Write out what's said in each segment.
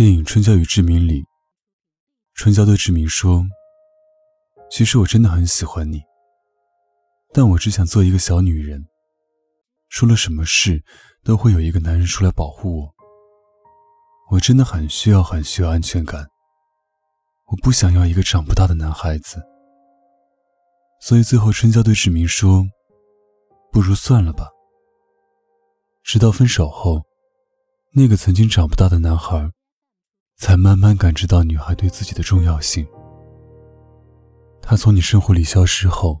电影《春娇与志明》里，春娇对志明说：“其实我真的很喜欢你，但我只想做一个小女人，出了什么事都会有一个男人出来保护我。我真的很需要，很需要安全感。”我不想要一个长不大的男孩子，所以最后春娇对志明说：“不如算了吧。”直到分手后，那个曾经长不大的男孩，才慢慢感知到女孩对自己的重要性。他从你生活里消失后，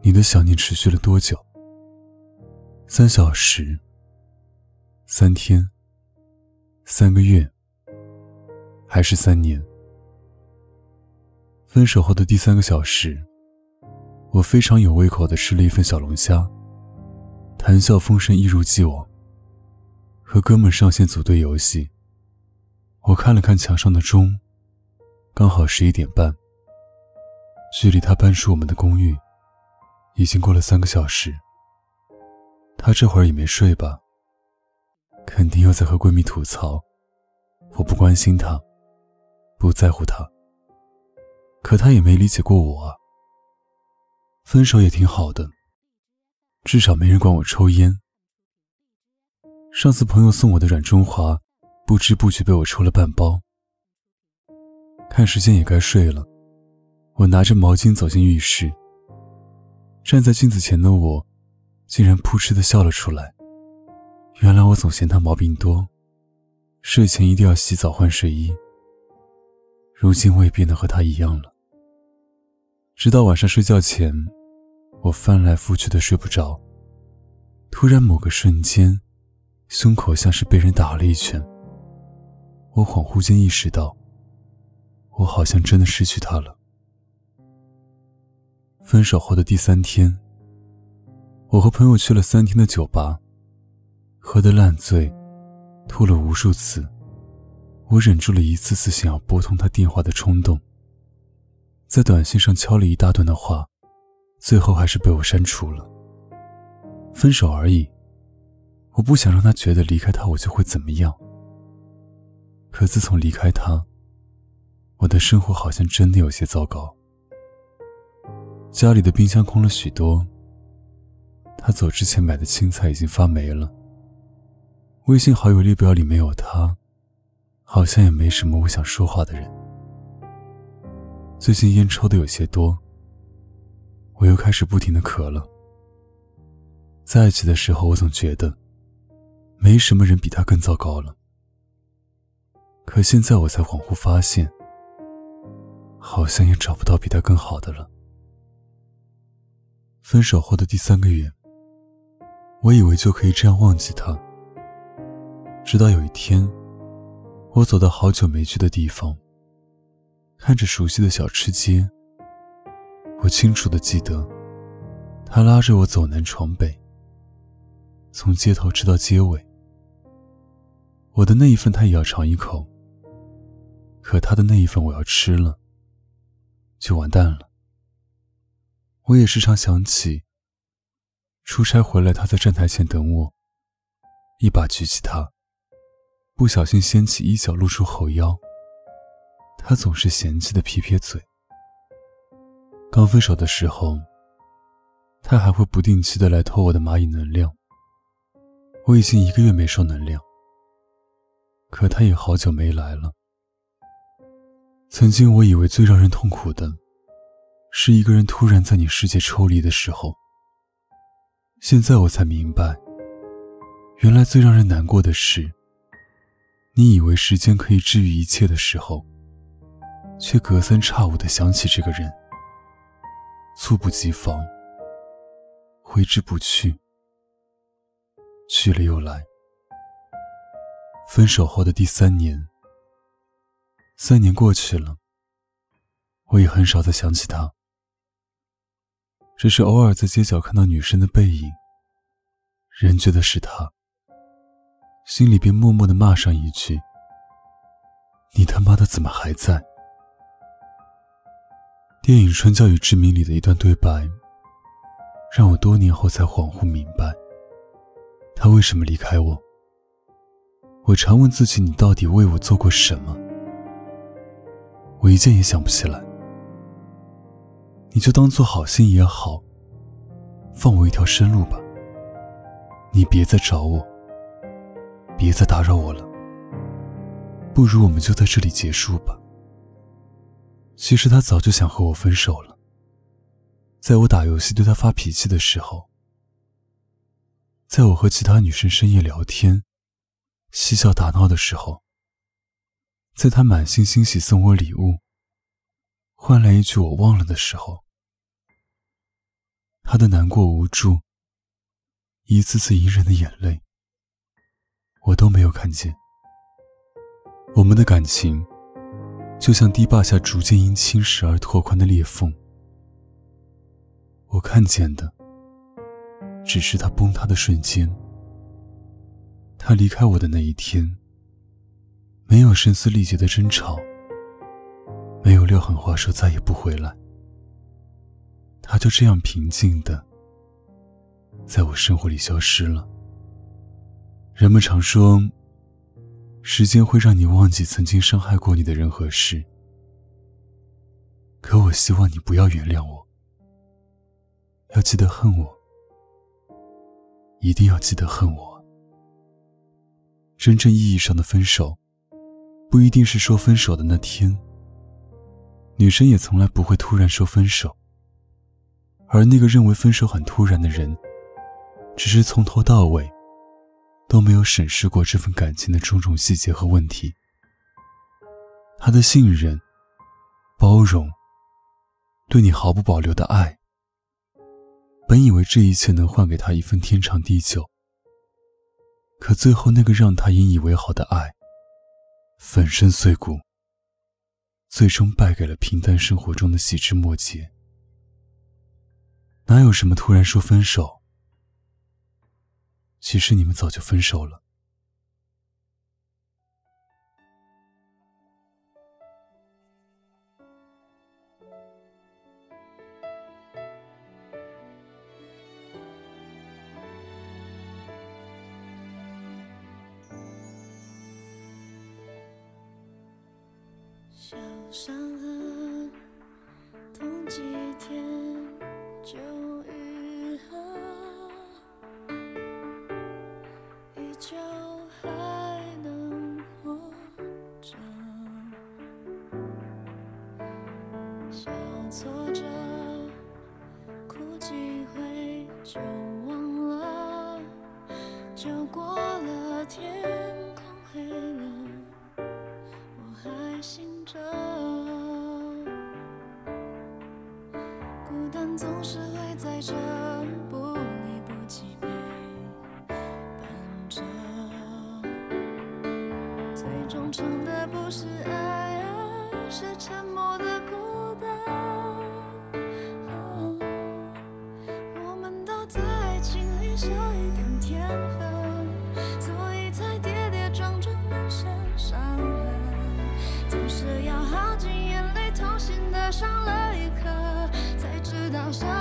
你的想念持续了多久？三小时？三天？三个月？还是三年？分手后的第三个小时，我非常有胃口的吃了一份小龙虾，谈笑风生，一如既往。和哥们上线组队游戏。我看了看墙上的钟，刚好十一点半。距离他搬出我们的公寓，已经过了三个小时。他这会儿也没睡吧？肯定又在和闺蜜吐槽，我不关心他，不在乎他。可他也没理解过我啊。分手也挺好的，至少没人管我抽烟。上次朋友送我的软中华，不知不觉被我抽了半包。看时间也该睡了，我拿着毛巾走进浴室。站在镜子前的我，竟然扑哧的笑了出来。原来我总嫌他毛病多，睡前一定要洗澡换睡衣。如今我也变得和他一样了。直到晚上睡觉前，我翻来覆去的睡不着。突然某个瞬间，胸口像是被人打了一拳。我恍惚间意识到，我好像真的失去他了。分手后的第三天，我和朋友去了三天的酒吧，喝得烂醉，吐了无数次。我忍住了一次次想要拨通他电话的冲动，在短信上敲了一大段的话，最后还是被我删除了。分手而已，我不想让他觉得离开他我就会怎么样。可自从离开他，我的生活好像真的有些糟糕。家里的冰箱空了许多，他走之前买的青菜已经发霉了。微信好友列表里没有他。好像也没什么我想说话的人。最近烟抽的有些多，我又开始不停的咳了。在一起的时候，我总觉得没什么人比他更糟糕了。可现在我才恍惚发现，好像也找不到比他更好的了。分手后的第三个月，我以为就可以这样忘记他，直到有一天。我走到好久没去的地方，看着熟悉的小吃街。我清楚的记得，他拉着我走南闯北，从街头吃到街尾。我的那一份他也要尝一口，可他的那一份我要吃了，就完蛋了。我也时常想起，出差回来他在站台前等我，一把举起他。不小心掀起衣角，露出后腰。他总是嫌弃的撇撇嘴。刚分手的时候，他还会不定期的来偷我的蚂蚁能量。我已经一个月没收能量，可他也好久没来了。曾经我以为最让人痛苦的，是一个人突然在你世界抽离的时候。现在我才明白，原来最让人难过的是。你以为时间可以治愈一切的时候，却隔三差五的想起这个人。猝不及防，挥之不去，去了又来。分手后的第三年，三年过去了，我也很少再想起他，只是偶尔在街角看到女生的背影，仍觉得是他，心里便默默的骂上一句：“你他妈的怎么还在？”电影《春娇与志明》里的一段对白，让我多年后才恍惚明白，他为什么离开我。我常问自己：你到底为我做过什么？我一件也想不起来。你就当做好心也好，放我一条生路吧。你别再找我，别再打扰我了。不如我们就在这里结束吧。其实他早就想和我分手了。在我打游戏对他发脾气的时候，在我和其他女生深夜聊天、嬉笑打闹的时候，在他满心欣喜送我礼物，换来一句我忘了的时候，他的难过无助、一次次隐忍的眼泪，我都没有看见。我们的感情。就像堤坝下逐渐因侵蚀而拓宽的裂缝，我看见的只是它崩塌的瞬间。他离开我的那一天，没有声嘶力竭的争吵，没有撂狠话说再也不回来，他就这样平静的在我生活里消失了。人们常说。时间会让你忘记曾经伤害过你的人和事，可我希望你不要原谅我，要记得恨我，一定要记得恨我。真正意义上的分手，不一定是说分手的那天，女生也从来不会突然说分手，而那个认为分手很突然的人，只是从头到尾。都没有审视过这份感情的种种细节和问题。他的信任、包容、对你毫不保留的爱，本以为这一切能换给他一份天长地久，可最后那个让他引以为豪的爱，粉身碎骨，最终败给了平淡生活中的细枝末节。哪有什么突然说分手？其实你们早就分手了。小伤痕痛几天就愈合依旧还能活着小挫折哭几回就忘了就过行者孤单总是会在这不离不弃陪伴着。最忠诚的不是爱而是沉默的孤单。我们都在爱情里少一点天到什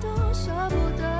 多舍不得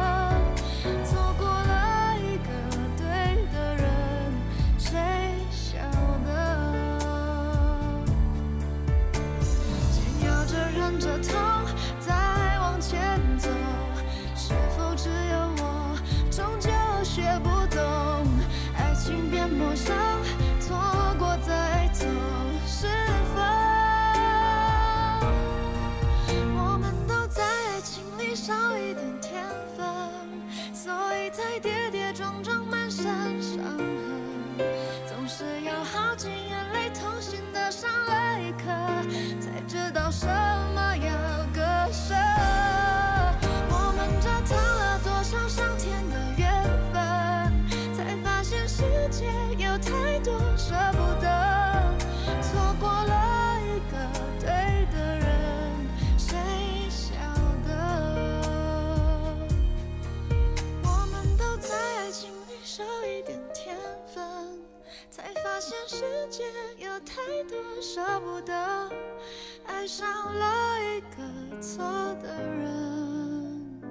爱上了一个错的人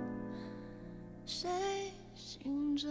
谁醒着？